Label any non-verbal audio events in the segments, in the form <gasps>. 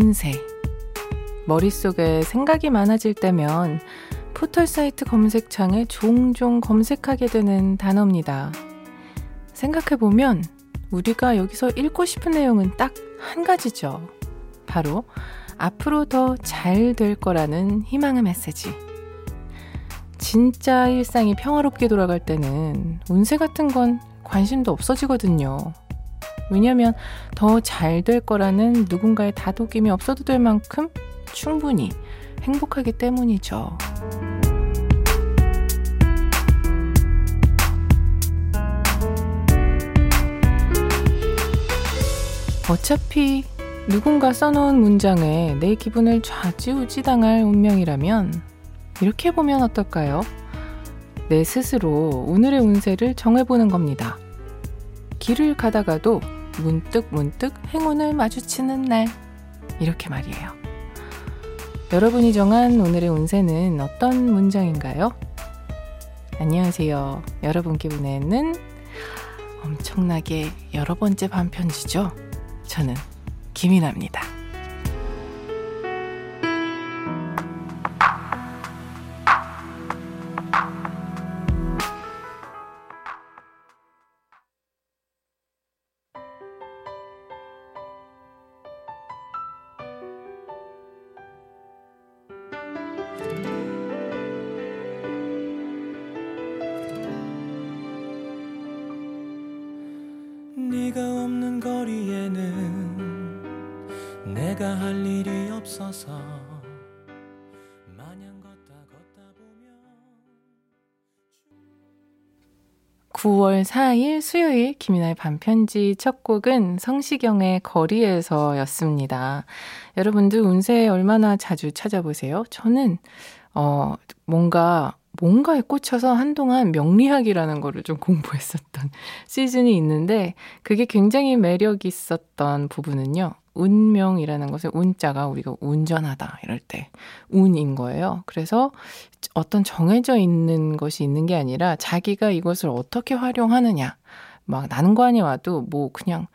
운세. 머릿속에 생각이 많아질 때면 포털 사이트 검색창에 종종 검색하게 되는 단어입니다. 생각해보면 우리가 여기서 읽고 싶은 내용은 딱 한 가지죠. 바로 앞으로 더 잘 될 거라는 희망의 메시지. 진짜 일상이 평화롭게 돌아갈 때는 운세 같은 건 관심도 없어지거든요. 왜냐면 더 잘 될 거라는 누군가의 다독임이 없어도 될 만큼 충분히 행복하기 때문이죠. 어차피 누군가 써놓은 문장에 내 기분을 좌지우지 당할 운명이라면 이렇게 보면 어떨까요? 내 스스로 오늘의 운세를 정해보는 겁니다. 길을 가다가도 문득 문득 행운을 마주치는 날. 이렇게 말이에요. 여러분이 정한 오늘의 운세는 어떤 문장인가요? 안녕하세요. 여러분께 보내는 엄청나게 여러 번째 반편지죠. 저는 김이나입니다. 9월 4일 수요일 김이나의 반편지 첫 곡은 성시경의 거리에서였습니다. 여러분들 운세 얼마나 자주 찾아보세요? 저는 어 뭔가 뭔가에 꽂혀서 한동안 명리학이라는 거를 좀 공부했었던 <laughs> 시즌이 있는데 그게 굉장히 매력 있었던 부분은요. 운명이라는 것을 운자가 우리가 운전하다 이럴 때 운인 거예요. 그래서 어떤 정해져 있는 것이 있는 게 아니라 자기가 이것을 어떻게 활용하느냐. 막 난관이 와도 뭐 그냥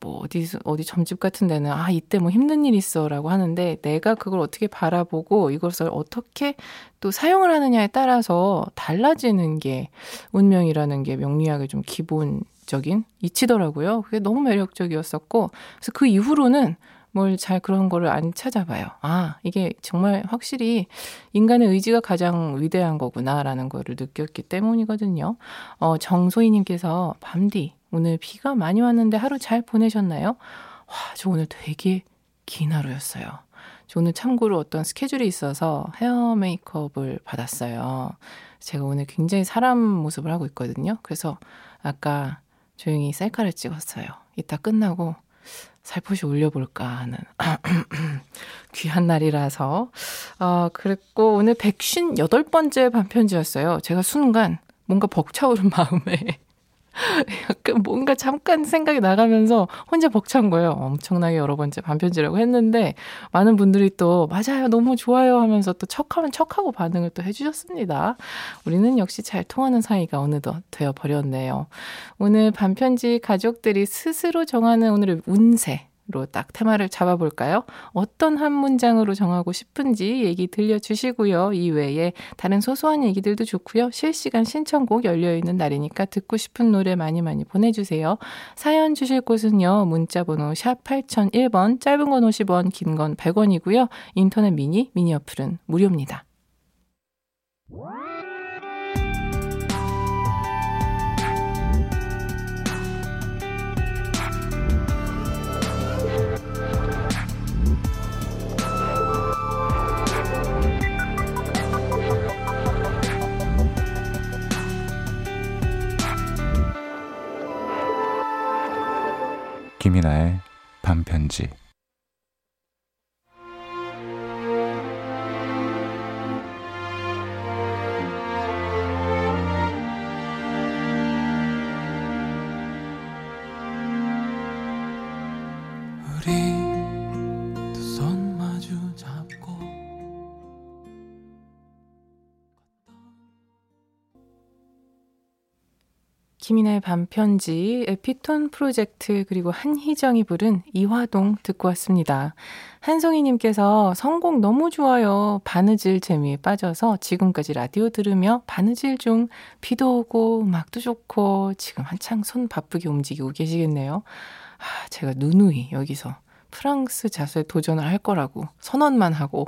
뭐 어디 어디 점집 같은 데는 아 이때 뭐 힘든 일 있어라고 하는데 내가 그걸 어떻게 바라보고 이것을 어떻게 또 사용을 하느냐에 따라서 달라지는 게 운명이라는 게 명리학의 좀 기본 적인 이치더라고요. 그게 너무 매력적이었었고 그래서 그 이후로는 뭘 잘 그런 거를 안 찾아봐요. 아, 이게 정말 확실히 인간의 의지가 가장 위대한 거구나라는 거를 느꼈기 때문이거든요. 어, 정소희님께서 밤디 오늘 비가 많이 왔는데 하루 잘 보내셨나요? 와, 저 오늘 되게 긴 하루였어요. 저 오늘 참고로 어떤 스케줄이 있어서 헤어 메이크업을 받았어요. 제가 오늘 굉장히 사람 모습을 하고 있거든요. 그래서 아까 조용히 셀카를 찍었어요. 이따 끝나고 살포시 올려볼까 하는 <clears throat> 귀한 날이라서 어, 그랬고 오늘 158번째 반편지였어요. 제가 순간 뭔가 벅차오른 <laughs> 마음에 약간 뭔가 잠깐 생각이 나가면서 혼자 벅찬 거예요. 엄청나게 여러 번째 반편지라고 했는데 많은 분들이 또 맞아요, 너무 좋아요 하면서 또 척하면 척하고 반응을 또 해주셨습니다. 우리는 역시 잘 통하는 사이가 어느덧 되어 버렸네요. 오늘 반편지 가족들이 스스로 정하는 오늘의 운세 로 딱 테마를 잡아볼까요? 어떤 한 문장으로 정하고 싶은지 얘기 들려주시고요. 이외에 다른 소소한 얘기들도 좋고요. 실시간 신청곡 열려있는 날이니까 듣고 싶은 노래 많이 많이 보내주세요. 사연 주실 곳은요. 문자번호 샵 8001번, 짧은 건 50원, 긴 건 100원이고요. 인터넷 미니, 미니 어플은 무료입니다. 김이나의 반편지 김인의 반편지, 에피톤 프로젝트, 그리고 한희정이 부른 이화동 듣고 왔습니다. 한송이님께서 성공 너무 좋아요. 바느질 재미에 빠져서 지금까지 라디오 들으며 바느질 중 비도 오고 음악도 좋고 지금 한창 손 바쁘게 움직이고 계시겠네요. 아, 제가 누누이 여기서 프랑스 자수에 도전을 할 거라고 선언만 하고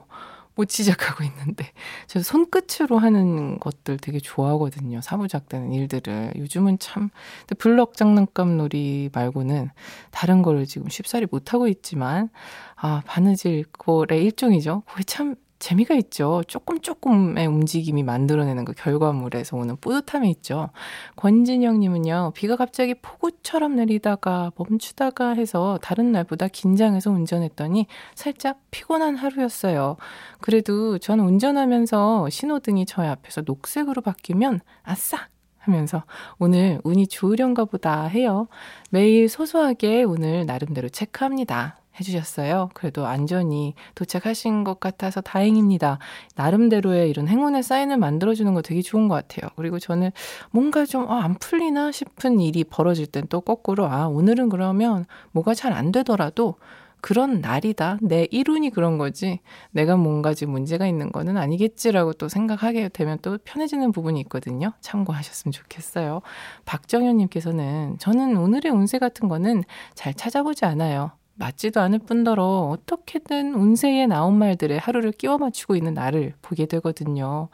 못 시작하고 있는데 저 손끝으로 하는 것들 되게 좋아하거든요. 사부작되는 일들을. 요즘은 참 블럭 장난감 놀이 말고는 다른 거를 지금 쉽사리 못 하고 있지만 아, 바느질 꼴의 일종이죠. 그게 참 재미가 있죠. 조금 조금의 움직임이 만들어내는 그 결과물에서 오는 뿌듯함이 있죠. 권진영님은요, 비가 갑자기 폭우처럼 내리다가 멈추다가 해서 다른 날보다 긴장해서 운전했더니 살짝 피곤한 하루였어요. 그래도 전 운전하면서 신호등이 저의 앞에서 녹색으로 바뀌면 아싸! 하면서 오늘 운이 좋으련가 보다 해요. 매일 소소하게 오늘 나름대로 체크합니다. 해주셨어요. 그래도 안전히 도착하신 것 같아서 다행입니다. 나름대로의 이런 행운의 사인을 만들어주는 거 되게 좋은 것 같아요. 그리고 저는 뭔가 좀안 어, 풀리나 싶은 일이 벌어질 땐 또 거꾸로 아 오늘은 그러면 뭐가 잘 안 되더라도 그런 날이다. 내 일운이 그런 거지. 내가 뭔가 지금 문제가 있는 거는 아니겠지라고 또 생각하게 되면 또 편해지는 부분이 있거든요. 참고하셨으면 좋겠어요. 박정현님께서는 저는 오늘의 운세 같은 거는 잘 찾아보지 않아요. 맞지도 않을 뿐더러 어떻게든 운세에 나온 말들에 하루를 끼워 맞추고 있는 나를 보게 되거든요.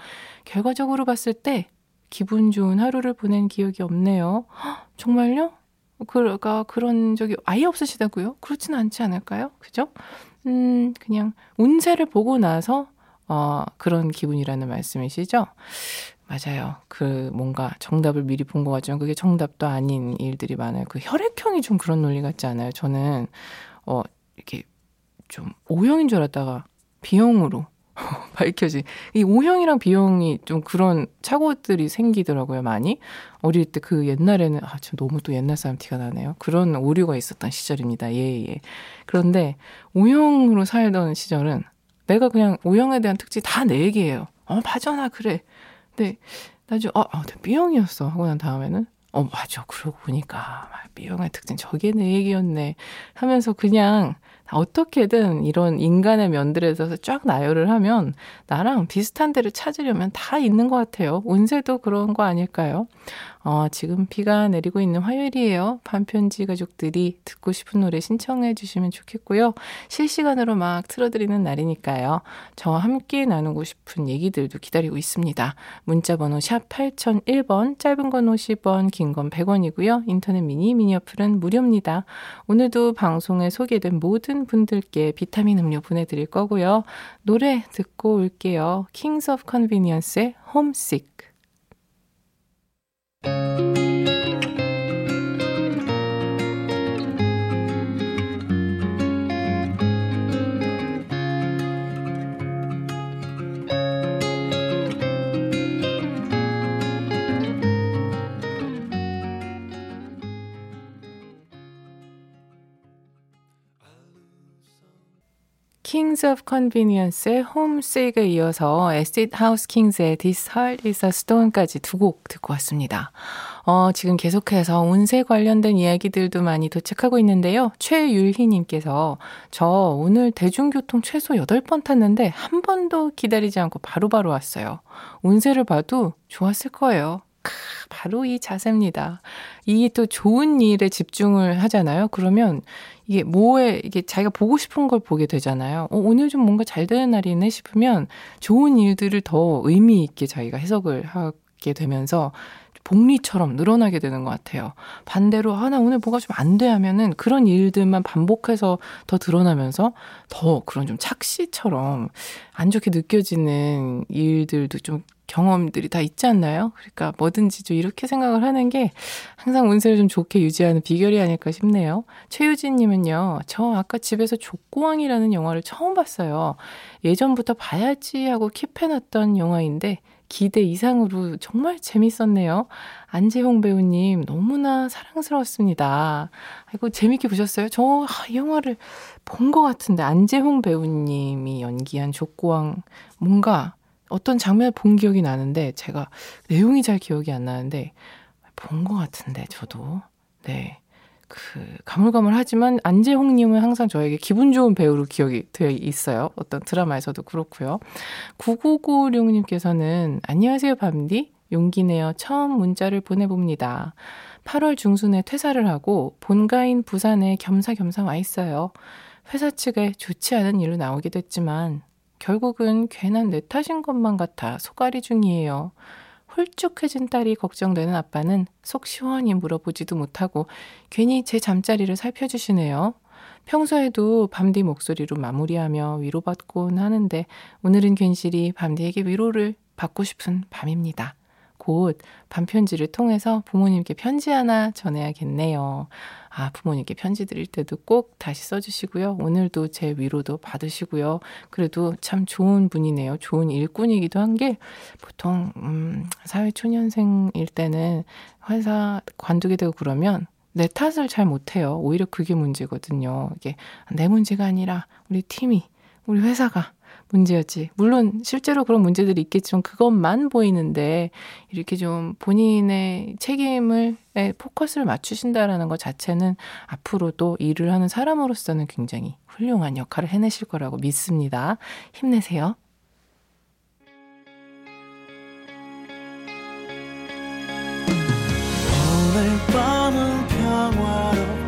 결과적으로 봤을 때 기분 좋은 하루를 보낸 기억이 없네요. 헉, 정말요? 그가 그런 적이 아예 없으시다고요? 그렇지는 않지 않을까요? 그죠? 음, 그냥 운세를 보고 나서 어, 그런 기분이라는 말씀이시죠? 맞아요. 그 뭔가 정답을 미리 본 것 같지만 그게 정답도 아닌 일들이 많아요. 그 혈액형이 좀 그런 논리 같지 않아요? 저는 어, 이렇게 좀 O형인 줄 알았다가 B형으로 <laughs> 밝혀진. 이 O형이랑 B형이 좀 그런 착오들이 생기더라고요, 많이. 어릴 때 그 옛날에는, 아, 좀 너무 또 옛날 사람 티가 나네요. 그런 오류가 있었던 시절입니다. 예, 예. 그런데 O형으로 살던 시절은 내가 그냥 O형에 대한 특징 다 내 얘기예요. 어, 맞아, 나 그래. 근데 나중에, 어, 아, B형이었어. 하고 난 다음에는, 어, 맞아. 그러고 보니까, B형의 특징 저게 내 얘기였네. 하면서 그냥 어떻게든 이런 인간의 면들에 대해서 쫙 나열을 하면 나랑 비슷한 데를 찾으려면 다 있는 것 같아요. 운세도 그런 거 아닐까요? 어, 지금 비가 내리고 있는 화요일이에요. 반편지 가족들이 듣고 싶은 노래 신청해 주시면 좋겠고요. 실시간으로 막 틀어드리는 날이니까요. 저와 함께 나누고 싶은 얘기들도 기다리고 있습니다. 문자번호 샵 8001번, 짧은 건 50원, 긴 건 100원이고요. 인터넷 미니, 미니 어플은 무료입니다. 오늘도 방송에 소개된 모든 분들께 비타민 음료 보내드릴 거고요. 노래 듣고 올게요. Kings of Convenience의 Homesick. Kings of Convenience의 Homesick에 이어서 Acid House Kings의 This Heart is a Stone까지 두 곡 듣고 왔습니다. 어, 지금 계속해서 운세 관련된 이야기들도 많이 도착하고 있는데요. 최율희님께서 저 오늘 대중교통 최소 8번 탔는데 한 번도 기다리지 않고 바로바로 바로 왔어요. 운세를 봐도 좋았을 거예요. 바로 이 자세입니다. 이게 또 좋은 일에 집중을 하잖아요. 그러면 이게 뭐에 이게 자기가 보고 싶은 걸 보게 되잖아요. 어, 오늘 좀 뭔가 잘 되는 날이네 싶으면 좋은 일들을 더 의미 있게 자기가 해석을 하게 되면서 복리처럼 늘어나게 되는 것 같아요. 반대로, 아, 나 오늘 뭐가 좀 안 돼 하면은 그런 일들만 반복해서 더 드러나면서 더 그런 좀 착시처럼 안 좋게 느껴지는 일들도 좀 경험들이 다 있지 않나요? 그러니까 뭐든지 좀 이렇게 생각을 하는 게 항상 운세를 좀 좋게 유지하는 비결이 아닐까 싶네요. 최유진님은요, 저 아까 집에서 족고왕이라는 영화를 처음 봤어요. 예전부터 봐야지 하고 킵해놨던 영화인데 기대 이상으로 정말 재밌었네요. 안재홍 배우님 너무나 사랑스러웠습니다. 아이고 재밌게 보셨어요? 저이 아, 영화를 본 것 같은데 안재홍 배우님이 연기한 족고왕 뭔가 어떤 장면을 본 기억이 나는데 제가 내용이 잘 기억이 안 나는데 본 것 같은데, 저도. 네. 그, 가물가물하지만 안재홍 님은 항상 저에게 기분 좋은 배우로 기억이 되어 있어요. 어떤 드라마에서도 그렇고요. 9996 님께서는 안녕하세요, 밤디. 용기 내어 처음 문자를 보내봅니다. 8월 중순에 퇴사를 하고 본가인 부산에 겸사겸사 와 있어요. 회사 측에 좋지 않은 일로 나오게 됐지만 결국은 괜한 내 탓인 것만 같아 소가리 중이에요. 홀쭉해진 딸이 걱정되는 아빠는 속 시원히 물어보지도 못하고 괜히 제 잠자리를 살펴주시네요. 평소에도 밤디 목소리로 마무리하며 위로받곤 하는데 오늘은 괜시리 밤디에게 위로를 받고 싶은 밤입니다. 곧 반편지를 통해서 부모님께 편지 하나 전해야겠네요. 아, 부모님께 편지 드릴 때도 꼭 다시 써주시고요. 오늘도 제 위로도 받으시고요. 그래도 참 좋은 분이네요. 좋은 일꾼이기도 한 게 보통, 음, 사회초년생일 때는 회사 관두게 되고 그러면 내 탓을 잘 못해요. 오히려 그게 문제거든요. 이게 내 문제가 아니라 우리 팀이, 우리 회사가 문제였지. 물론 실제로 그런 문제들이 있겠지만 그것만 보이는데 이렇게 좀 본인의 책임을 포커스를 맞추신다라는 것 자체는 앞으로도 일을 하는 사람으로서는 굉장히 훌륭한 역할을 해내실 거라고 믿습니다. 힘내세요. 밤은 평화롭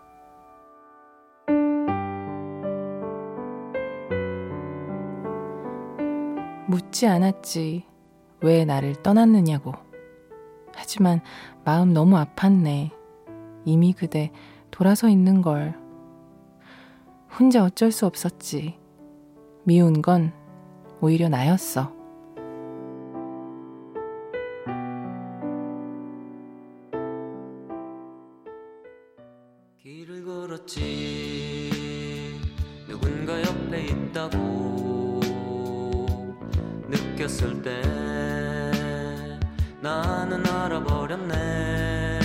묻지 않았지. 왜 나를 떠났느냐고. 하지만 마음 너무 아팠네. 이미 그대 돌아서 있는 걸. 혼자 어쩔 수 없었지. 미운 건 오히려 나였어. 알아버렸네.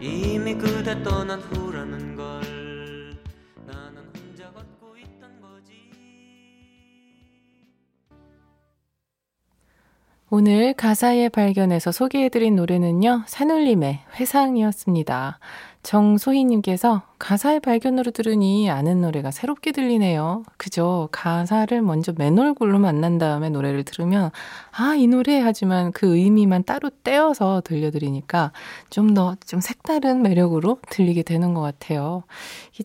이미 그대 떠난 후라는 걸 오늘 가사의 발견에서 소개해드린 노래는요, 산울림의 회상이었습니다. 정소희님께서 가사의 발견으로 들으니 아는 노래가 새롭게 들리네요. 그죠? 가사를 먼저 맨 얼굴로 만난 다음에 노래를 들으면, 아, 이 노래 하지만 그 의미만 따로 떼어서 들려드리니까 좀 더좀 좀 색다른 매력으로 들리게 되는 것 같아요.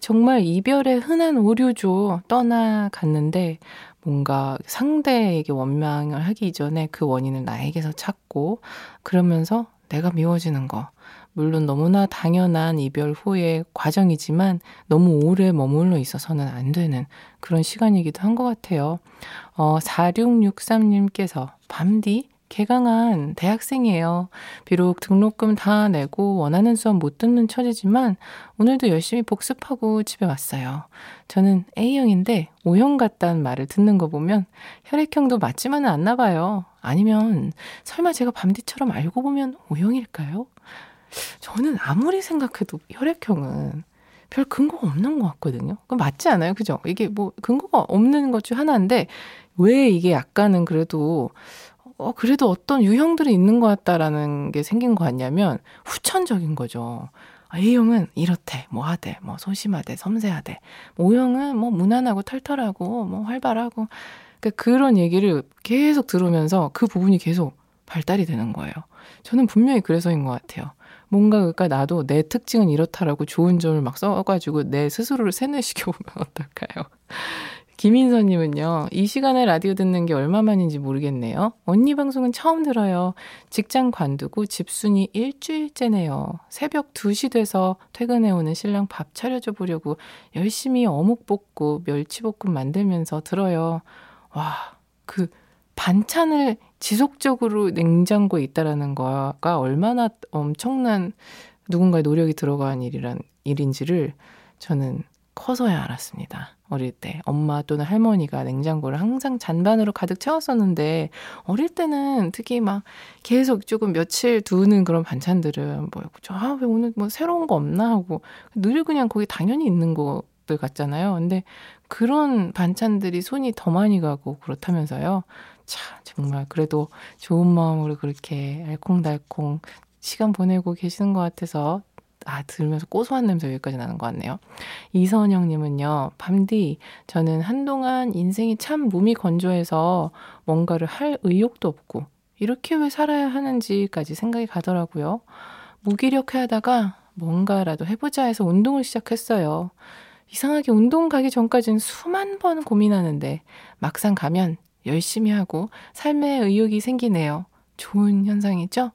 정말 이별의 흔한 오류죠. 떠나갔는데, 뭔가 상대에게 원망을 하기 이전에 그 원인을 나에게서 찾고 그러면서 내가 미워지는 거. 물론 너무나 당연한 이별 후의 과정이지만 너무 오래 머물러 있어서는 안 되는 그런 시간이기도 한 것 같아요. 어, 4663님께서 밤디 개강한 대학생이에요. 비록 등록금 다 내고 원하는 수업 못 듣는 처지지만 오늘도 열심히 복습하고 집에 왔어요. 저는 A형인데 O형 같다는 말을 듣는 거 보면 혈액형도 맞지만은 않나 봐요. 아니면 설마 제가 밤디처럼 알고 보면 O형일까요? 저는 아무리 생각해도 혈액형은 별 근거가 없는 것 같거든요. 그 맞지 않아요? 그죠? 이게 뭐 근거가 없는 것 중 하나인데 왜 이게 약간은 그래도 어, 그래도 어떤 유형들이 있는 것 같다라는 게 생긴 것 같냐면 후천적인 거죠. A형은 이렇대, 뭐 하대, 뭐 소심하대, 섬세하대. O형은 뭐 무난하고 털털하고 뭐 활발하고. 그러니까 그런 얘기를 계속 들으면서 그 부분이 계속 발달이 되는 거예요. 저는 분명히 그래서인 것 같아요. 뭔가 그러니까 나도 내 특징은 이렇다라고 좋은 점을 막 써가지고 내 스스로를 세뇌시켜보면 <laughs> 어떨까요? 김인서님은요, 이 시간에 라디오 듣는 게 얼마만인지 모르겠네요. 언니 방송은 처음 들어요. 직장 관두고 집순이 일주일째네요. 새벽 2시 돼서 퇴근해오는 신랑 밥 차려줘 보려고 열심히 어묵 볶고 멸치볶음 만들면서 들어요. 와, 그 반찬을 지속적으로 냉장고에 있다라는 거가 얼마나 엄청난 누군가의 노력이 들어간 일이란 일인지를 저는 커서야 알았습니다. 어릴 때 엄마 또는 할머니가 냉장고를 항상 잔반으로 가득 채웠었는데 어릴 때는 특히 막 계속 조금 며칠 두는 그런 반찬들은 뭐 아왜 오늘 뭐 새로운 거 없나 하고 늘 그냥 거기 당연히 있는 것들 같잖아요. 근데 그런 반찬들이 손이 더 많이 가고 그렇다면서요. 참 정말 그래도 좋은 마음으로 그렇게 알콩달콩 시간 보내고 계시는 것 같아서 아, 들으면서 고소한 냄새 여기까지 나는 것 같네요. 이선영님은요, 밤디, 저는 한동안 인생이 참 몸이 건조해서 뭔가를 할 의욕도 없고, 이렇게 왜 살아야 하는지까지 생각이 가더라고요. 무기력해 하다가 뭔가라도 해보자 해서 운동을 시작했어요. 이상하게 운동 가기 전까지는 수만 번 고민하는데, 막상 가면 열심히 하고 삶의 의욕이 생기네요. 좋은 현상이죠?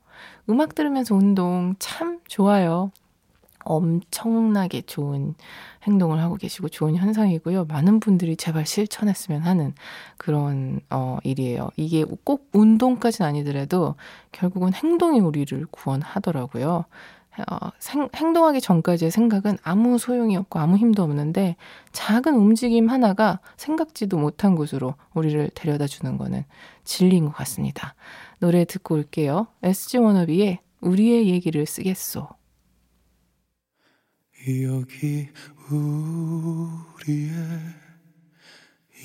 음악 들으면서 운동 참 좋아요. 엄청나게 좋은 행동을 하고 계시고 좋은 현상이고요. 많은 분들이 제발 실천했으면 하는 그런 어 일이에요. 이게 꼭 운동까지는 아니더라도 결국은 행동이 우리를 구원하더라고요. 어, 생, 행동하기 전까지의 생각은 아무 소용이 없고 아무 힘도 없는데 작은 움직임 하나가 생각지도 못한 곳으로 우리를 데려다 주는 거는 진리인 것 같습니다. 노래 듣고 올게요. SG 워너비의 우리의 얘기를 쓰겠소. 여기 우리의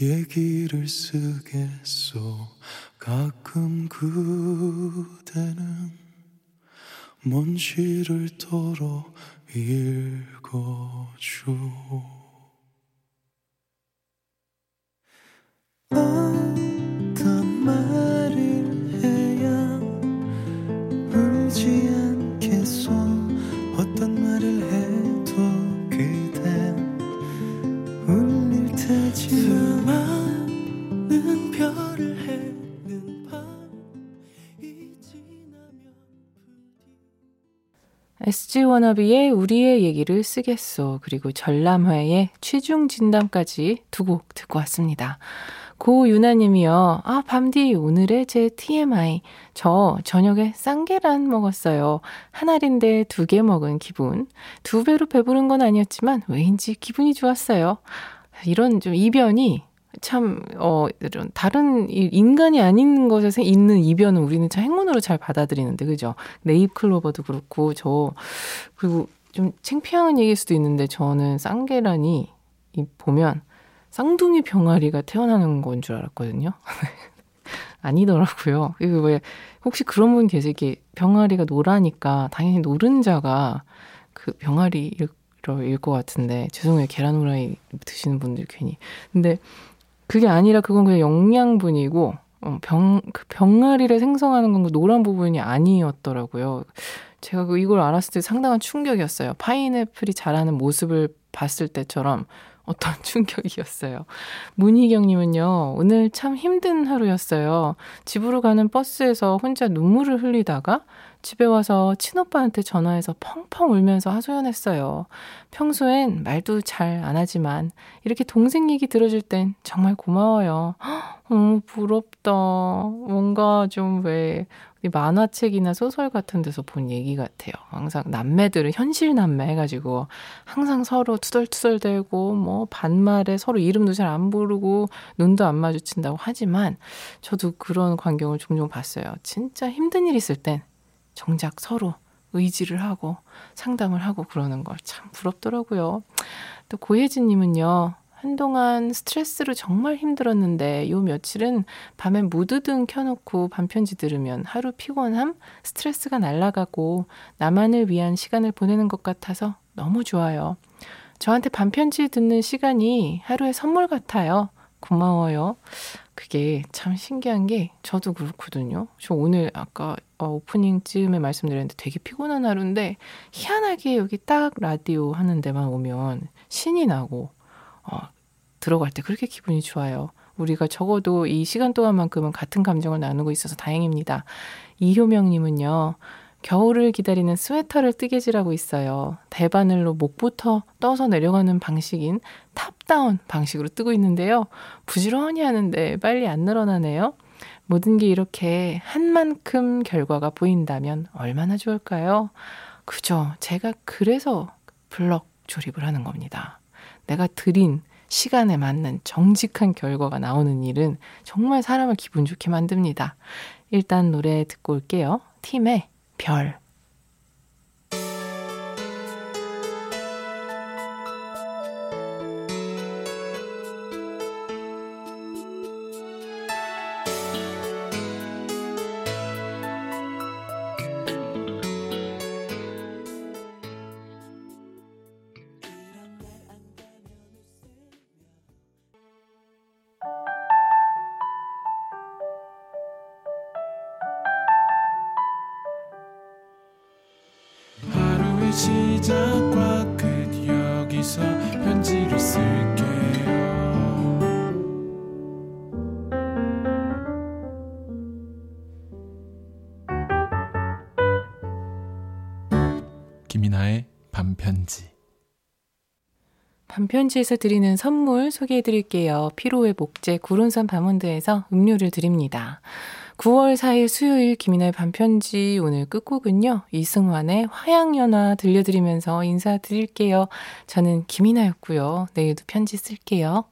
얘기를 쓰겠소. 가끔 그대는 먼 시를 떨어 읽어줘. 어 SG 워너비의 우리의 얘기를 쓰겠소. 그리고 전람회의 취중 진담까지 두 곡 듣고 왔습니다. 고유나님이요. 아, 밤디, 오늘의 제 TMI. 저 저녁에 쌍계란 먹었어요. 한 알인데 두 개 먹은 기분. 두 배로 배부른 건 아니었지만 왠지 기분이 좋았어요. 이런 좀 이변이 참, 어, 이런 다른 인간이 아닌 것에 있는 이변은 우리는 참 행운으로 잘 받아들이는데, 그죠? 네잎 클로버도 그렇고, 저, 그리고 좀 창피한 얘기일 수도 있는데, 저는 쌍계란이 보면 쌍둥이 병아리가 태어나는 건 줄 알았거든요. <laughs> 아니더라고요. 이거 왜 혹시 그런 분 계세요? 이게 병아리가 노라니까 당연히 노른자가 그 병아리일 것 같은데 죄송해요. 계란 후라이 드시는 분들 괜히. 근데 그게 아니라 그건 그냥 영양분이고 어, 병, 그 병아리를 생성하는 건 그 노란 부분이 아니었더라고요. 제가 그 이걸 알았을 때 상당한 충격이었어요. 파인애플이 자라는 모습을 봤을 때처럼 어떤 <laughs> 충격이었어요. 문희경님은요, 오늘 참 힘든 하루였어요. 집으로 가는 버스에서 혼자 눈물을 흘리다가 집에 와서 친오빠한테 전화해서 펑펑 울면서 하소연했어요. 평소엔 말도 잘 안 하지만 이렇게 동생 얘기 들어줄 땐 정말 고마워요. <gasps> 너무 부럽다. 뭔가 좀 왜 만화책이나 소설 같은 데서 본 얘기 같아요. 항상 남매들은 현실 남매 해가지고 항상 서로 투덜투덜대고 뭐 반말에 서로 이름도 잘 안 부르고 눈도 안 마주친다고 하지만 저도 그런 광경을 종종 봤어요. 진짜 힘든 일 있을 땐 정작 서로 의지를 하고 상담을 하고 그러는 걸 참 부럽더라고요. 또 고혜진님은요. 한동안 스트레스로 정말 힘들었는데 요 며칠은 밤에 무드등 켜놓고 반편지 들으면 하루 피곤함, 스트레스가 날아가고 나만을 위한 시간을 보내는 것 같아서 너무 좋아요. 저한테 반편지 듣는 시간이 하루의 선물 같아요. 고마워요. 그게 참 신기한 게 저도 그렇거든요. 저 오늘 아까 어, 오프닝 쯤에 말씀드렸는데 되게 피곤한 하루인데 희한하게 여기 딱 라디오 하는 데만 오면 신이 나고 어, 들어갈 때 그렇게 기분이 좋아요. 우리가 적어도 이 시간 동안만큼은 같은 감정을 나누고 있어서 다행입니다. 이효명님은요. 겨울을 기다리는 스웨터를 뜨개질하고 있어요. 대바늘로 목부터 떠서 내려가는 방식인 top-down 방식으로 뜨고 있는데요. 부지런히 하는데 빨리 안 늘어나네요. 모든 게 이렇게 한 만큼 결과가 보인다면 얼마나 좋을까요? 그죠. 제가 그래서 블럭 조립을 하는 겁니다. 내가 드린 시간에 맞는 정직한 결과가 나오는 일은 정말 사람을 기분 좋게 만듭니다. 일단 노래 듣고 올게요. 팀의 별. 반편지에서 드리는 선물 소개해 드릴게요. 피로의 목재 구론산 바몬드에서 음료를 드립니다. 9월 4일 수요일 김이나의 반편지 오늘 끝곡은요. 이승환의 화양연화 들려드리면서 인사드릴게요. 저는 김이나였고요. 내일도 편지 쓸게요.